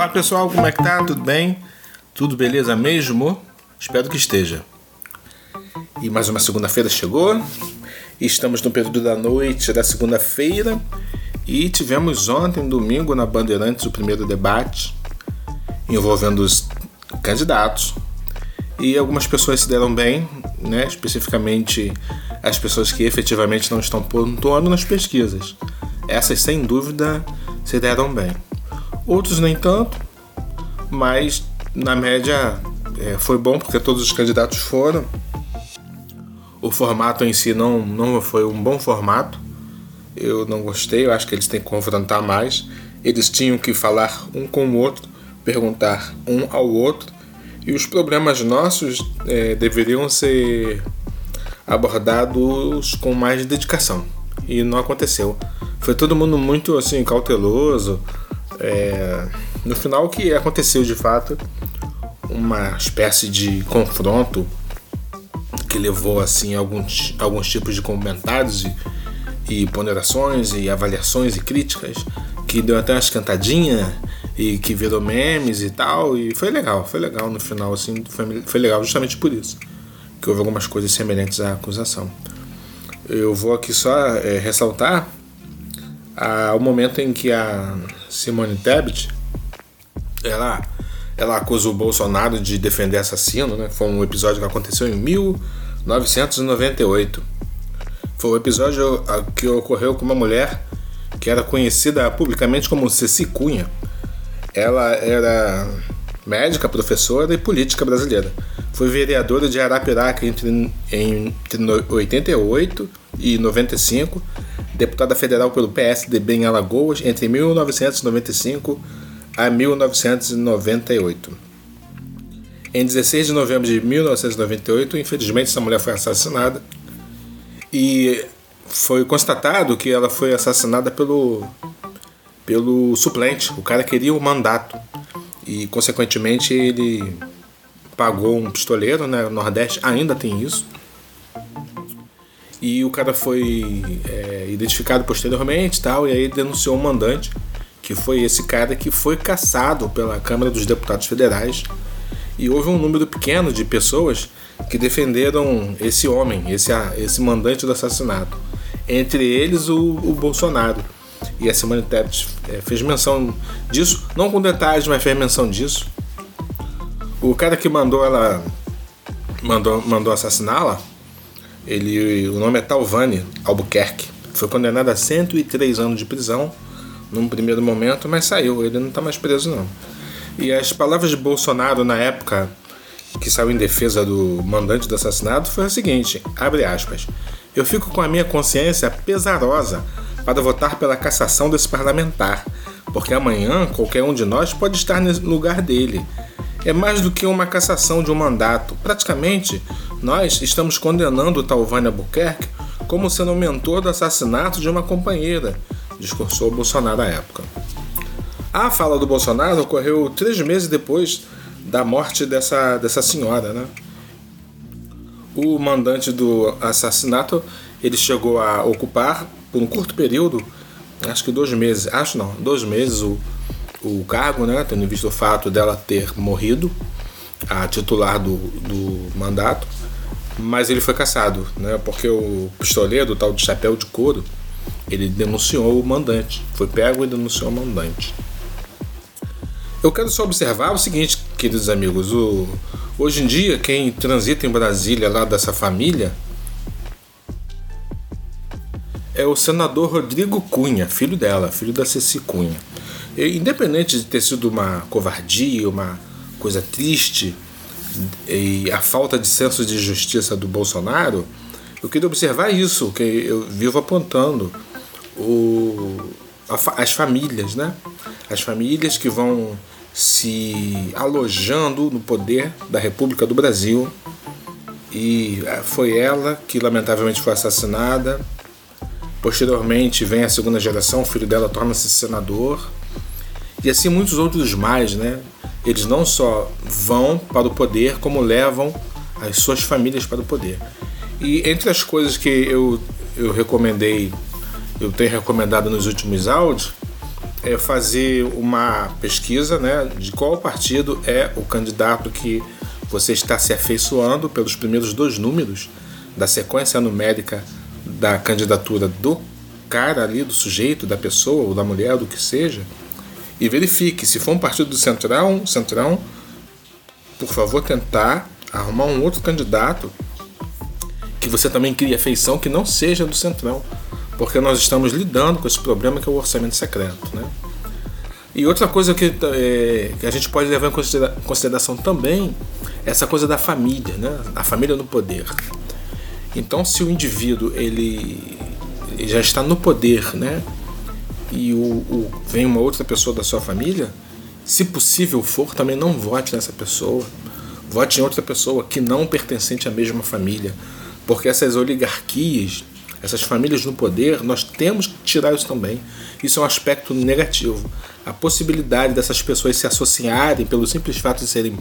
Olá pessoal, como é que tá? Tudo bem? Tudo beleza mesmo? Espero que esteja. E mais uma segunda-feira chegou. Estamos no período da noite da segunda-feira e tivemos ontem, domingo, na Bandeirantes, o primeiro debate envolvendo os candidatos. E algumas pessoas se deram bem, né? especificamente as pessoas que efetivamente não estão pontuando nas pesquisas. Essas, sem dúvida, se deram bem. Outros nem tanto, mas na média é, foi bom porque todos os candidatos foram. O formato em si não, não foi um bom formato. Eu não gostei, eu acho que eles têm que confrontar mais. Eles tinham que falar um com o outro, perguntar um ao outro. E os problemas nossos é, deveriam ser abordados com mais dedicação. E não aconteceu. Foi todo mundo muito assim cauteloso, é, no final, que aconteceu de fato, uma espécie de confronto que levou assim alguns, alguns tipos de comentários e, e ponderações e avaliações e críticas que deu até umas cantadinhas e que virou memes e tal e foi legal, foi legal no final assim, foi, foi legal justamente por isso que houve algumas coisas semelhantes à acusação. Eu vou aqui só é, ressaltar ah, o momento em que a Simone Tebet ela, ela acusa o Bolsonaro de defender assassino, né? Foi um episódio que aconteceu em 1998. Foi um episódio que ocorreu com uma mulher que era conhecida publicamente como Ceci Cunha. Ela era médica, professora e política brasileira. Foi vereadora de Arapiraca entre, entre 88 e 95 deputada federal pelo PSDB em Alagoas entre 1995 a 1998. Em 16 de novembro de 1998, infelizmente, essa mulher foi assassinada e foi constatado que ela foi assassinada pelo, pelo suplente. O cara queria o mandato e, consequentemente, ele pagou um pistoleiro, né? O Nordeste ainda tem isso e o cara foi é, identificado posteriormente tal, e aí denunciou o mandante, que foi esse cara que foi caçado pela Câmara dos Deputados Federais. E houve um número pequeno de pessoas que defenderam esse homem, esse, esse mandante do assassinato. Entre eles o, o Bolsonaro. E a Simone Tebet é, fez menção disso, não com detalhes, mas fez menção disso. O cara que mandou ela mandou, mandou assassiná-la ele, o nome é Talvani Albuquerque. Foi condenado a 103 anos de prisão num primeiro momento, mas saiu. Ele não está mais preso não. E as palavras de Bolsonaro na época que saiu em defesa do mandante do assassinato foi a seguinte: abre aspas. Eu fico com a minha consciência pesarosa para votar pela cassação desse parlamentar, porque amanhã qualquer um de nós pode estar no lugar dele é mais do que uma cassação de um mandato. Praticamente, nós estamos condenando Talvânia Albuquerque como sendo o mentor do assassinato de uma companheira, discursou Bolsonaro à época. A fala do Bolsonaro ocorreu três meses depois da morte dessa, dessa senhora. Né? O mandante do assassinato ele chegou a ocupar por um curto período, acho que dois meses, acho não, dois meses, o, o cargo, né, tendo visto o fato dela ter morrido, a titular do, do mandato, mas ele foi caçado, né, porque o pistoleiro, o tal de chapéu de couro, ele denunciou o mandante, foi pego e denunciou o mandante. Eu quero só observar o seguinte, queridos amigos, o, hoje em dia quem transita em Brasília lá dessa família é o senador Rodrigo Cunha, filho dela, filho da Ceci Cunha. Independente de ter sido uma covardia, uma coisa triste e a falta de senso de justiça do Bolsonaro, eu queria observar isso que eu vivo apontando. O, as famílias, né? As famílias que vão se alojando no poder da República do Brasil. E é, foi ela que lamentavelmente foi assassinada. Posteriormente vem a segunda geração, o filho dela torna-se senador e assim muitos outros mais, né? Eles não só vão para o poder, como levam as suas famílias para o poder. E entre as coisas que eu, eu recomendei, eu tenho recomendado nos últimos áudios, é fazer uma pesquisa né, de qual partido é o candidato que você está se afeiçoando pelos primeiros dois números da sequência numérica da candidatura do cara ali, do sujeito, da pessoa, ou da mulher, do que seja, e verifique se for um partido do Centrão, Centrão, por favor, tentar arrumar um outro candidato que você também crie afeição que não seja do Centrão, porque nós estamos lidando com esse problema que é o orçamento secreto, né? E outra coisa que, é, que a gente pode levar em consideração também é essa coisa da família, né? A família no poder. Então, se o indivíduo ele já está no poder, né? E o, o, vem uma outra pessoa da sua família, se possível for, também não vote nessa pessoa. Vote em outra pessoa que não pertencente à mesma família. Porque essas oligarquias, essas famílias no poder, nós temos que tirar isso também. Isso é um aspecto negativo. A possibilidade dessas pessoas se associarem pelo simples fato de serem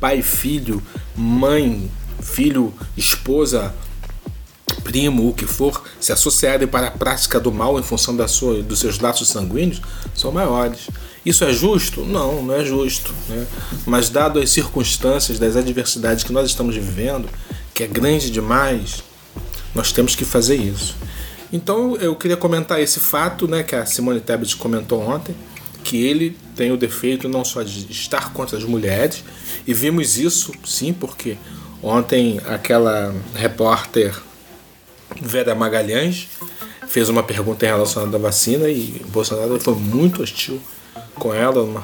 pai, filho, mãe, filho, esposa, primo, o que for, se associarem para a prática do mal em função da sua, dos seus laços sanguíneos, são maiores. Isso é justo? Não, não é justo. Né? Mas, dado as circunstâncias das adversidades que nós estamos vivendo, que é grande demais, nós temos que fazer isso. Então, eu queria comentar esse fato né, que a Simone Tebet comentou ontem, que ele tem o defeito não só de estar contra as mulheres, e vimos isso, sim, porque ontem aquela repórter Vera Magalhães fez uma pergunta em relação à vacina e Bolsonaro foi muito hostil com ela, uma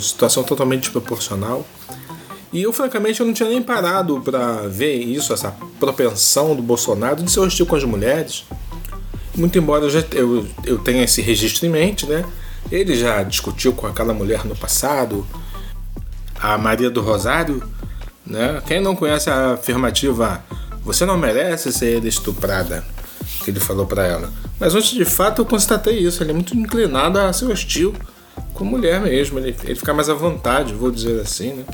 situação totalmente desproporcional. E eu, francamente, eu não tinha nem parado para ver isso, essa propensão do Bolsonaro de ser hostil com as mulheres. Muito embora eu, já, eu, eu tenha esse registro em mente, né? Ele já discutiu com aquela mulher no passado, a Maria do Rosário, né? Quem não conhece a afirmativa você não merece ser estuprada, que ele falou para ela. Mas antes de fato eu constatei isso, ele é muito inclinado a ser hostil com mulher mesmo, ele, ele fica mais à vontade, vou dizer assim, né?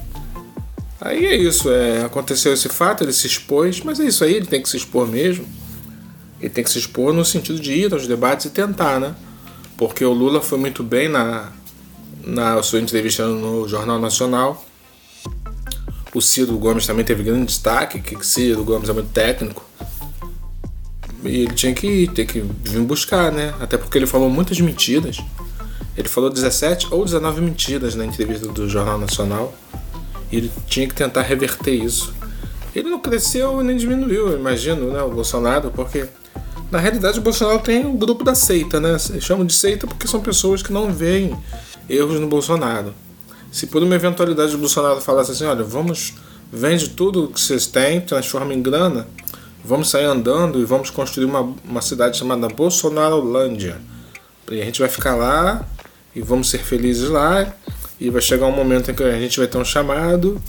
Aí é isso, é, aconteceu esse fato, ele se expôs, mas é isso aí, ele tem que se expor mesmo. Ele tem que se expor no sentido de ir aos debates e tentar, né? Porque o Lula foi muito bem na, na sua entrevista no Jornal Nacional o Ciro Gomes também teve grande destaque, que Ciro Gomes é muito técnico. E ele tinha que ter que vir buscar, né? Até porque ele falou muitas mentiras. Ele falou 17 ou 19 mentiras na entrevista do Jornal Nacional. E ele tinha que tentar reverter isso. Ele não cresceu nem diminuiu, imagino, né? O Bolsonaro, porque na realidade o Bolsonaro tem o grupo da seita, né? Chamam de seita porque são pessoas que não veem erros no Bolsonaro. Se por uma eventualidade o Bolsonaro falasse assim, olha, vamos, vende tudo que vocês têm, transforma em grana, vamos sair andando e vamos construir uma, uma cidade chamada Bolsonarolândia. E a gente vai ficar lá e vamos ser felizes lá e vai chegar um momento em que a gente vai ter um chamado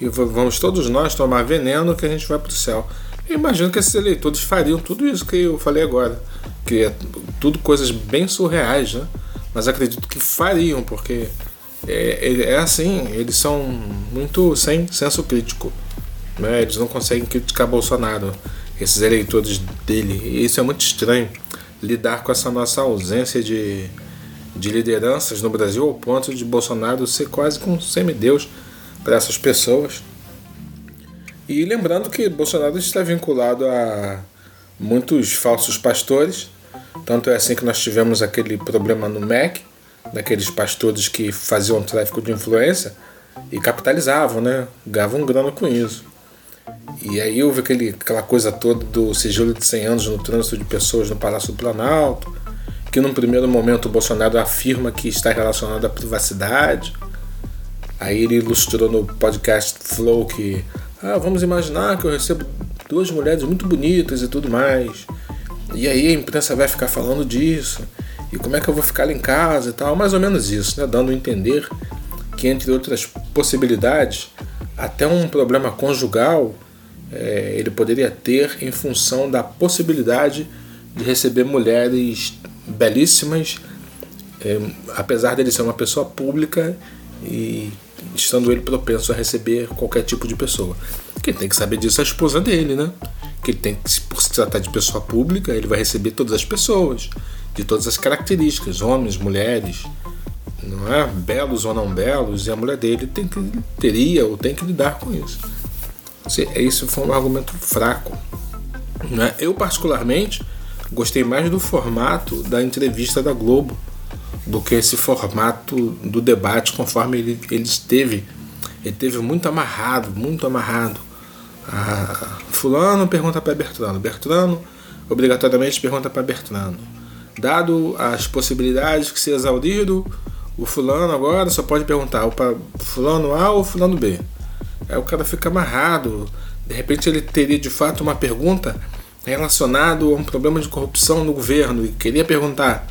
e vamos todos nós tomar veneno que a gente vai para o céu. Eu imagino que esses eleitores fariam tudo isso que eu falei agora, que é tudo coisas bem surreais, né? Mas acredito que fariam, porque é, é, assim, eles são muito sem senso crítico. Né? Eles não conseguem criticar Bolsonaro, esses eleitores dele. E isso é muito estranho, lidar com essa nossa ausência de, de lideranças no Brasil ao ponto de Bolsonaro ser quase um semideus para essas pessoas. E lembrando que Bolsonaro está vinculado a muitos falsos pastores, tanto é assim que nós tivemos aquele problema no MEC, daqueles pastores que faziam tráfico de influência e capitalizavam, né? Ganhavam grana com isso. E aí houve aquele, aquela coisa toda do sigilo de 100 anos no trânsito de pessoas no Palácio do Planalto, que num primeiro momento o Bolsonaro afirma que está relacionado à privacidade. Aí ele ilustrou no podcast Flow que ah, vamos imaginar que eu recebo duas mulheres muito bonitas e tudo mais. E aí a imprensa vai ficar falando disso e como é que eu vou ficar ali em casa e tal, mais ou menos isso, né? dando a entender que, entre outras possibilidades, até um problema conjugal é, ele poderia ter em função da possibilidade de receber mulheres belíssimas, é, apesar dele ser uma pessoa pública e estando ele propenso a receber qualquer tipo de pessoa. Quem tem que saber disso é a esposa dele, né? Que ele tem que, por se tratar de pessoa pública, ele vai receber todas as pessoas de todas as características, homens, mulheres, não é? Belos ou não belos, e a mulher dele tem que, teria ou tem que lidar com isso. Isso foi um argumento fraco. Né? Eu, particularmente, gostei mais do formato da entrevista da Globo do que esse formato do debate conforme ele, ele esteve. Ele teve muito amarrado, muito amarrado. Ah, fulano pergunta para Bertrano, Bertrano obrigatoriamente pergunta para Bertrano. Dado as possibilidades que se exaurido, o fulano agora só pode perguntar para fulano A ou fulano B. Aí o cara fica amarrado. De repente ele teria de fato uma pergunta relacionada a um problema de corrupção no governo e queria perguntar.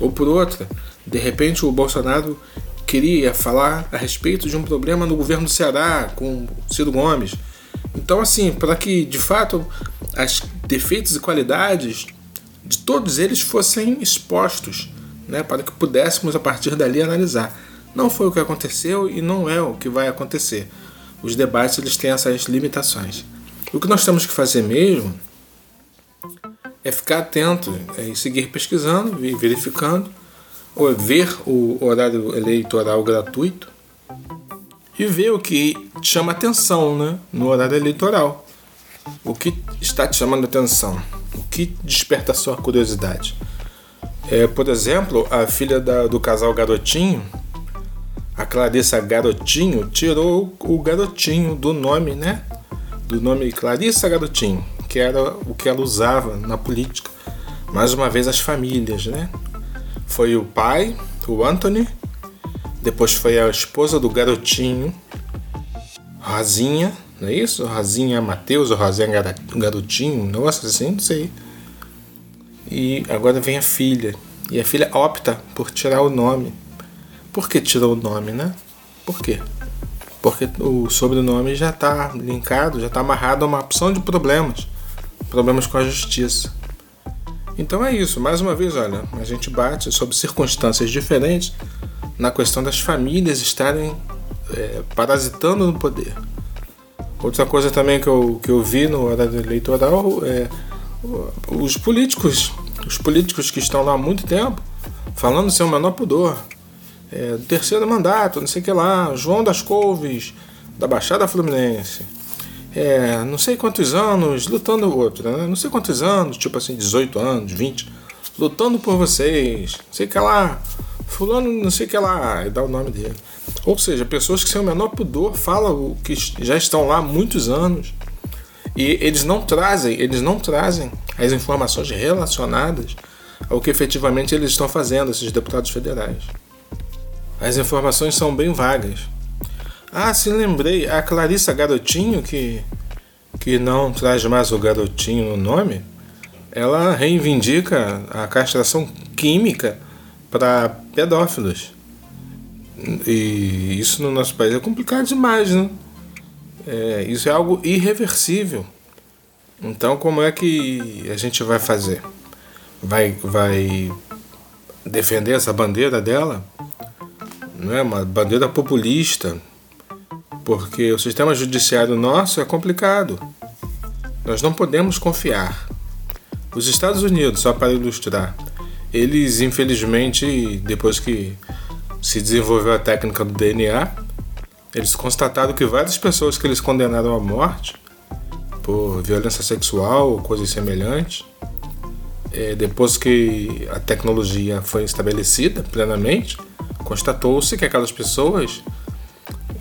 Ou por outra, de repente o Bolsonaro queria falar a respeito de um problema no governo do Ceará com Ciro Gomes. Então, assim, para que de fato as defeitos e qualidades de todos eles fossem expostos, né, para que pudéssemos a partir dali analisar. Não foi o que aconteceu e não é o que vai acontecer. Os debates eles têm essas limitações. O que nós temos que fazer mesmo é ficar atento é, e seguir pesquisando e verificando, ou ver o horário eleitoral gratuito e ver o que chama atenção né, no horário eleitoral. O que está te chamando atenção? O que desperta a sua curiosidade? É, por exemplo, a filha da, do casal Garotinho, a Clarissa Garotinho, tirou o garotinho do nome, né? Do nome Clarissa Garotinho, que era o que ela usava na política. Mais uma vez, as famílias, né? Foi o pai, o Anthony, depois foi a esposa do garotinho, Rosinha, não é isso? Rosinha Mateus ou Rosinha Garotinho, nossa, assim, não sei. E agora vem a filha. E a filha opta por tirar o nome. Por que tirou o nome, né? Por quê? Porque o sobrenome já está linkado, já está amarrado a uma opção de problemas. Problemas com a justiça. Então é isso, mais uma vez, olha, a gente bate sobre circunstâncias diferentes na questão das famílias estarem é, parasitando no poder. Outra coisa também que eu, que eu vi no horário eleitoral é os políticos, os políticos que estão lá há muito tempo, falando sem o menor pudor. É, terceiro mandato, não sei o que lá, João das Couves, da Baixada Fluminense. É, não sei quantos anos, lutando outro, né? Não sei quantos anos, tipo assim, 18 anos, 20, lutando por vocês, não sei o que lá, fulano não sei o que lá, e dá o nome dele. Ou seja, pessoas que sem o menor pudor falam que já estão lá há muitos anos e eles não trazem, eles não trazem as informações relacionadas ao que efetivamente eles estão fazendo, esses deputados federais. As informações são bem vagas. Ah, se lembrei, a Clarissa Garotinho, que, que não traz mais o garotinho no nome, ela reivindica a castração química para pedófilos. E isso no nosso país é complicado demais, né? É, isso é algo irreversível. Então, como é que a gente vai fazer? Vai, vai defender essa bandeira dela? Não é uma bandeira populista, porque o sistema judiciário nosso é complicado. Nós não podemos confiar. Os Estados Unidos, só para ilustrar, eles infelizmente, depois que se desenvolveu a técnica do DNA, eles constataram que várias pessoas que eles condenaram à morte por violência sexual ou coisas semelhantes, é, depois que a tecnologia foi estabelecida plenamente, constatou-se que aquelas pessoas,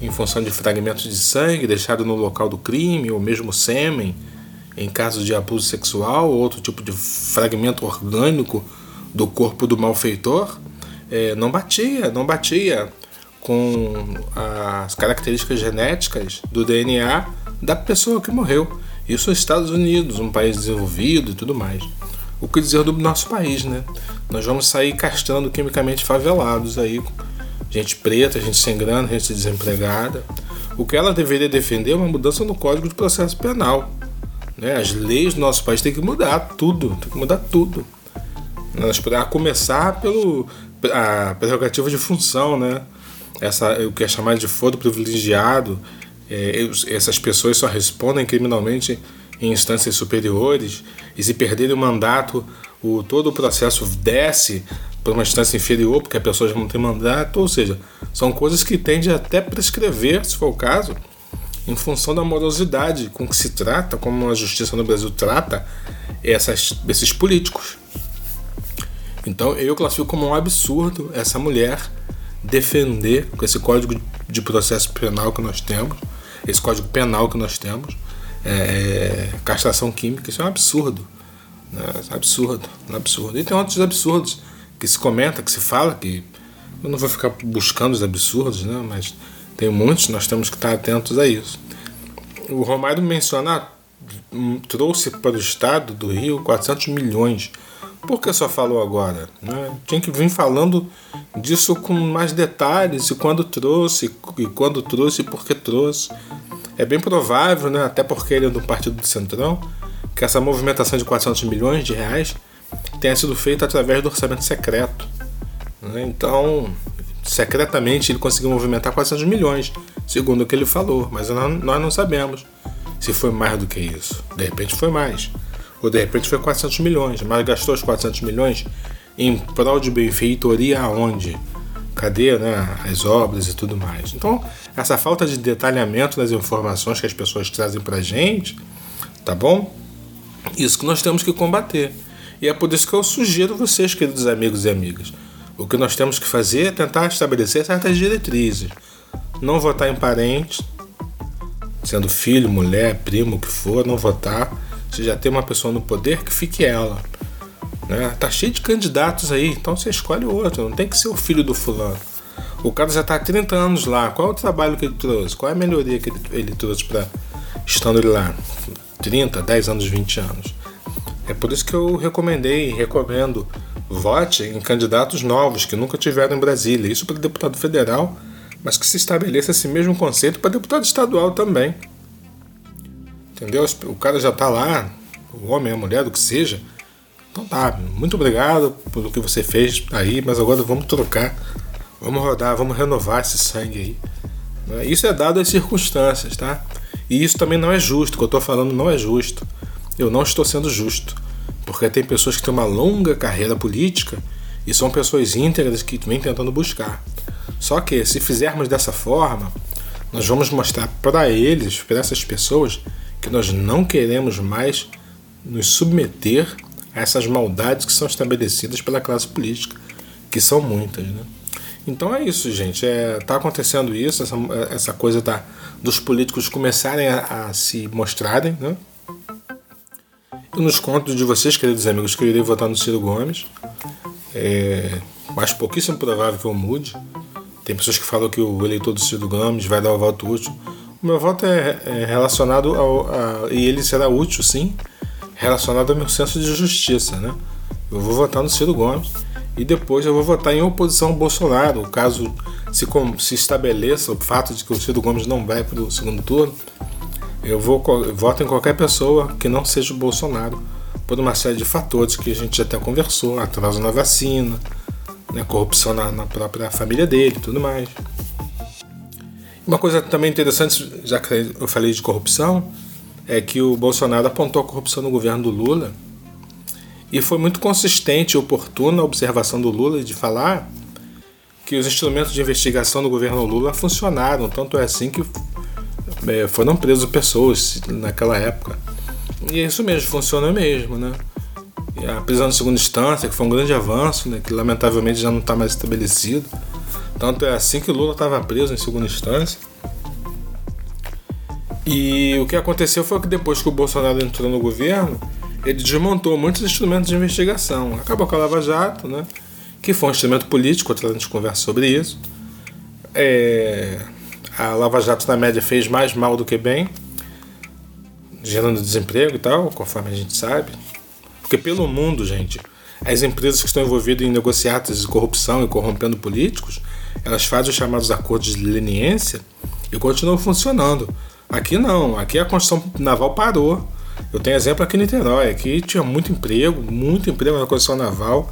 em função de fragmentos de sangue deixados no local do crime, ou mesmo sêmen, em caso de abuso sexual ou outro tipo de fragmento orgânico do corpo do malfeitor, é, não batia, não batia com as características genéticas do DNA da pessoa que morreu. Isso nos Estados Unidos, um país desenvolvido e tudo mais. O que dizer do nosso país, né? Nós vamos sair castrando quimicamente favelados aí, gente preta, gente sem grana, gente desempregada. O que ela deveria defender é uma mudança no Código de Processo Penal. Né? As leis do nosso país têm que mudar tudo, tem que mudar tudo. Nós podemos começar pelo a prerrogativa de função, né? essa, o que é chamado de foro privilegiado, é, essas pessoas só respondem criminalmente em instâncias superiores e se perderem o mandato, o, todo o processo desce por uma instância inferior, porque a pessoa já não tem mandato, ou seja, são coisas que tende até prescrever, se for o caso, em função da morosidade com que se trata, como a justiça no Brasil trata essas, esses políticos. Então eu classifico como um absurdo essa mulher defender com esse código de processo penal que nós temos, esse código penal que nós temos, é, é castração química, isso é um absurdo. Né? É absurdo, é absurdo. E tem outros absurdos que se comenta, que se fala, que eu não vou ficar buscando os absurdos, né? mas tem muitos, nós temos que estar atentos a isso. O Romário menciona, hum, trouxe para o estado do Rio 400 milhões por que só falou agora? Né? Tinha que vir falando disso com mais detalhes, e quando trouxe, e quando trouxe, e por que trouxe. É bem provável, né, até porque ele é do Partido do Centrão, que essa movimentação de 400 milhões de reais tenha sido feita através do orçamento secreto. Né? Então, secretamente ele conseguiu movimentar 400 milhões, segundo o que ele falou, mas nós não sabemos se foi mais do que isso. De repente foi mais. Ou de repente foi 400 milhões, mas gastou os 400 milhões em prol de benfeitoria aonde? Cadê né, as obras e tudo mais? Então, essa falta de detalhamento das informações que as pessoas trazem pra gente, tá bom? Isso que nós temos que combater. E é por isso que eu sugiro vocês, queridos amigos e amigas, o que nós temos que fazer é tentar estabelecer certas diretrizes. Não votar em parentes, sendo filho, mulher, primo, o que for, não votar você já tem uma pessoa no poder que fique ela. Né? Tá cheio de candidatos aí, então você escolhe outro. Não tem que ser o filho do fulano. O cara já está há 30 anos lá. Qual é o trabalho que ele trouxe? Qual é a melhoria que ele, ele trouxe para estando ele lá? 30, 10 anos, 20 anos. É por isso que eu recomendei e recomendo vote em candidatos novos que nunca tiveram em Brasília. Isso para deputado federal, mas que se estabeleça esse mesmo conceito para deputado estadual também. Entendeu? O cara já tá lá, o homem, a mulher, do que seja. Então tá, muito obrigado pelo que você fez aí, mas agora vamos trocar, vamos rodar, vamos renovar esse sangue aí. Isso é dado às circunstâncias, tá? E isso também não é justo, o que eu estou falando não é justo. Eu não estou sendo justo, porque tem pessoas que têm uma longa carreira política e são pessoas íntegras que vêm tentando buscar. Só que se fizermos dessa forma, nós vamos mostrar para eles, para essas pessoas, que nós não queremos mais nos submeter a essas maldades que são estabelecidas pela classe política, que são muitas. Né? Então é isso, gente. É, tá acontecendo isso, essa, essa coisa da, dos políticos começarem a, a se mostrarem. Né? Eu nos conto de vocês, queridos amigos, que eu irei votar no Ciro Gomes. É, mas pouquíssimo provável que eu mude. Tem pessoas que falam que o eleitor do Ciro Gomes vai dar o voto útil. Meu voto é, é relacionado ao. A, e ele será útil, sim, relacionado ao meu senso de justiça, né? Eu vou votar no Ciro Gomes e depois eu vou votar em oposição ao Bolsonaro, caso se, se estabeleça o fato de que o Ciro Gomes não vai para o segundo turno. Eu vou eu voto em qualquer pessoa que não seja o Bolsonaro, por uma série de fatores que a gente até conversou, atraso na vacina, né, corrupção na, na própria família dele tudo mais. Uma coisa também interessante, já que eu falei de corrupção, é que o Bolsonaro apontou a corrupção no governo do Lula e foi muito consistente e oportuna a observação do Lula de falar que os instrumentos de investigação do governo Lula funcionaram, tanto é assim que é, foram presos pessoas naquela época. E é isso mesmo, funciona mesmo, né? E a prisão de segunda instância, que foi um grande avanço, né, que lamentavelmente já não está mais estabelecido. Tanto é assim que Lula estava preso em segunda instância. E o que aconteceu foi que depois que o Bolsonaro entrou no governo, ele desmontou muitos instrumentos de investigação. Acabou com a Lava Jato, né? que foi um instrumento político, outra a gente conversa sobre isso. É... A Lava Jato, na média, fez mais mal do que bem, gerando desemprego e tal, conforme a gente sabe. Porque pelo mundo, gente, as empresas que estão envolvidas em negociatas de corrupção e corrompendo políticos, elas fazem os chamados acordos de leniência e continuam funcionando. Aqui não, aqui a construção naval parou. Eu tenho exemplo aqui em Niterói, aqui tinha muito emprego, muito emprego na construção naval,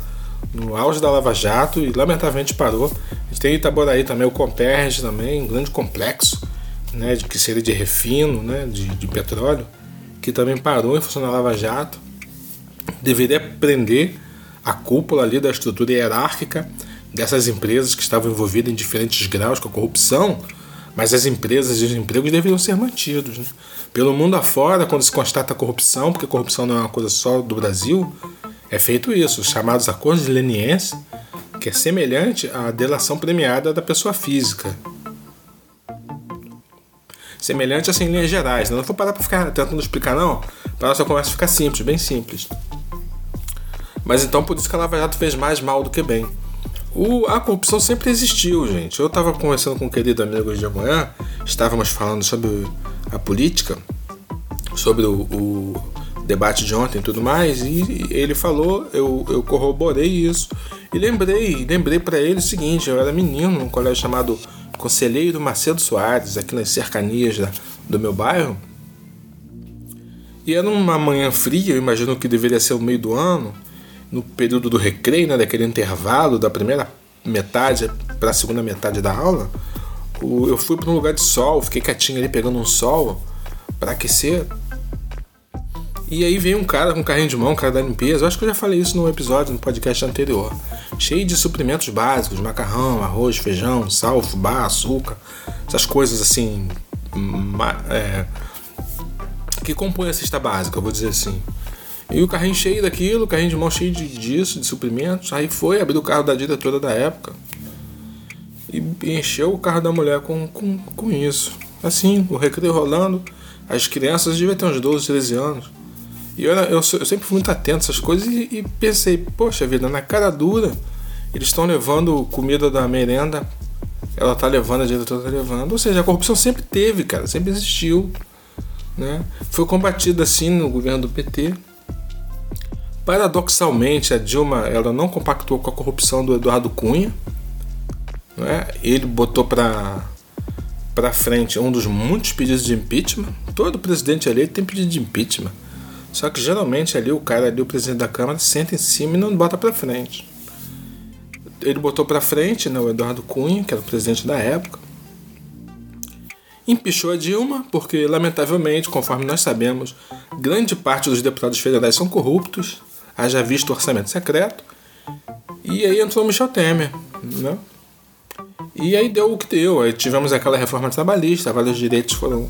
no auge da Lava Jato e lamentavelmente parou. A gente tem Itaboraí também, o Comperge também, um grande complexo, né, que seria de refino, né, de, de petróleo, que também parou em função da Lava Jato. Deveria prender a cúpula ali da estrutura hierárquica dessas empresas que estavam envolvidas em diferentes graus com a corrupção, mas as empresas e os empregos deveriam ser mantidos. Né? Pelo mundo afora, quando se constata corrupção, porque corrupção não é uma coisa só do Brasil, é feito isso, os chamados acordos de leniência, que é semelhante à delação premiada da pessoa física. Semelhante assim em linhas gerais, né? não vou parar para ficar tentando explicar não, para nossa conversa ficar simples, bem simples. Mas então por isso que a Lava Jato fez mais mal do que bem. O, a corrupção sempre existiu, gente. Eu estava conversando com um querido amigo hoje de manhã, estávamos falando sobre a política, sobre o, o debate de ontem e tudo mais, e ele falou, eu, eu corroborei isso. E lembrei, lembrei para ele o seguinte: eu era menino num colégio chamado Conselheiro Macedo Soares, aqui nas cercanias da, do meu bairro. E era uma manhã fria, eu imagino que deveria ser o meio do ano no período do recreio, né, daquele intervalo da primeira metade para a segunda metade da aula, eu fui para um lugar de sol, fiquei quietinho ali pegando um sol para aquecer. E aí veio um cara com um carrinho de mão, um cara da limpeza. Eu acho que eu já falei isso no episódio, no podcast anterior. Cheio de suprimentos básicos: macarrão, arroz, feijão, sal, fubá, açúcar, essas coisas assim. É, que compõem a cesta básica, eu vou dizer assim. E o carrinho cheio daquilo, o carrinho de mão cheio de, disso, de suprimentos. Aí foi, abriu o carro da diretora da época. E encheu o carro da mulher com, com, com isso. Assim, o recreio rolando. As crianças deviam ter uns 12, 13 anos. E eu, eu, eu sempre fui muito atento a essas coisas e, e pensei, poxa vida, na cara dura, eles estão levando comida da merenda, ela tá levando, a diretora tá levando. Ou seja, a corrupção sempre teve, cara, sempre existiu. Né? Foi combatida assim no governo do PT. Paradoxalmente, a Dilma ela não compactuou com a corrupção do Eduardo Cunha. Né? Ele botou para para frente um dos muitos pedidos de impeachment. Todo presidente eleito tem pedido de impeachment. Só que geralmente ali o cara ali, o presidente da Câmara, senta em cima e não bota para frente. Ele botou para frente né, o Eduardo Cunha, que era o presidente da época. Empichou a Dilma, porque, lamentavelmente, conforme nós sabemos, grande parte dos deputados federais são corruptos haja visto o orçamento secreto. E aí entrou Michel Temer, né? E aí deu o que deu. Aí tivemos aquela reforma trabalhista, vários direitos foram,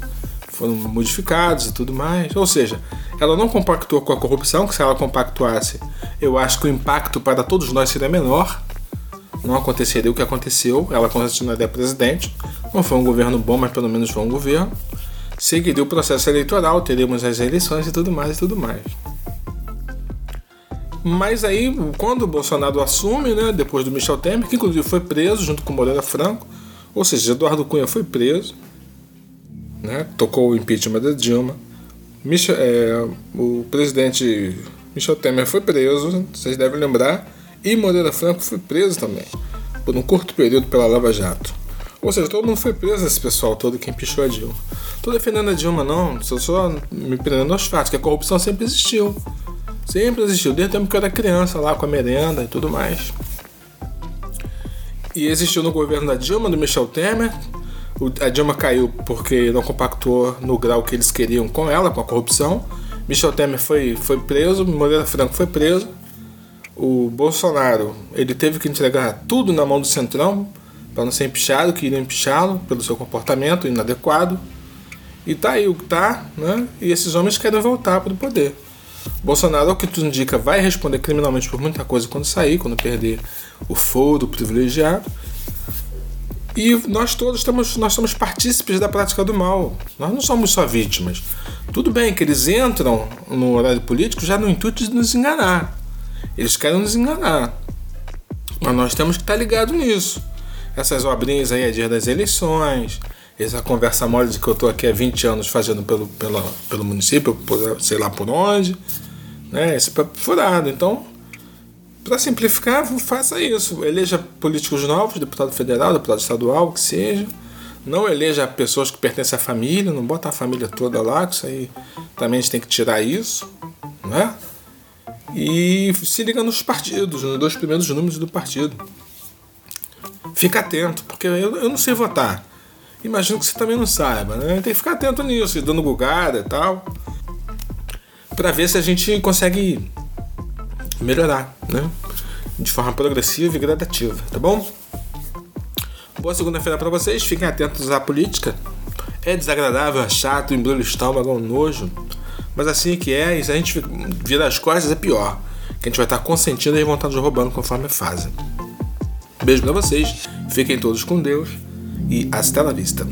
foram modificados e tudo mais. Ou seja, ela não compactuou com a corrupção, que se ela compactuasse, eu acho que o impacto para todos nós seria menor. Não aconteceria o que aconteceu, ela continuaria presidente. Não foi um governo bom, mas pelo menos foi um governo. Seguiria o processo eleitoral, teríamos as eleições e tudo mais e tudo mais. Mas aí, quando o Bolsonaro assume, né, depois do Michel Temer, que inclusive foi preso junto com Moreira Franco, ou seja, Eduardo Cunha foi preso, né, tocou o impeachment da Dilma. Michel, é, o presidente Michel Temer foi preso, vocês devem lembrar, e Moreira Franco foi preso também, por um curto período pela Lava Jato. Ou seja, todo mundo foi preso, esse pessoal todo que empichou a Dilma. Tô defendendo a Dilma, não, estou só me prendendo aos fatos, que a corrupção sempre existiu. Sempre existiu, desde o tempo que eu era criança lá com a merenda e tudo mais. E existiu no governo da Dilma, do Michel Temer. a Dilma caiu porque não compactou no grau que eles queriam com ela, com a corrupção. Michel Temer foi, foi preso, Moreira Franco foi preso. O Bolsonaro ele teve que entregar tudo na mão do Centrão para não ser empichado, que iriam empichá-lo pelo seu comportamento inadequado. E tá aí o que tá, né? E esses homens querem voltar para o poder. Bolsonaro, ao que tudo indica, vai responder criminalmente por muita coisa quando sair, quando perder o foro privilegiado. E nós todos estamos, nós somos partícipes da prática do mal. Nós não somos só vítimas. Tudo bem que eles entram no horário político já no intuito de nos enganar. Eles querem nos enganar. Mas nós temos que estar ligados nisso. Essas obrinhas aí é dia das eleições, essa conversa mole de que eu estou aqui há 20 anos fazendo pelo, pelo, pelo município, por, sei lá por onde, né? Esse papo furado. Então, para simplificar, faça isso. Eleja políticos novos, deputado federal, deputado estadual, o que seja. Não eleja pessoas que pertencem à família, não bota a família toda lá, que isso aí também a gente tem que tirar isso, né? E se liga nos partidos, nos dois primeiros números do partido. Fica atento, porque eu, eu não sei votar imagino que você também não saiba, né? Tem que ficar atento nisso, dando gugada e tal, para ver se a gente consegue melhorar, né? De forma progressiva e gradativa, tá bom? Boa segunda-feira para vocês, fiquem atentos à política. É desagradável, é chato, embrulha o estômago, é um nojo. Mas assim que é, e se a gente virar as costas é pior. Que a gente vai estar consentindo e vontade de roubando conforme fase. Beijo para vocês, fiquem todos com Deus e hasta la vista.